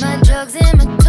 my drugs and my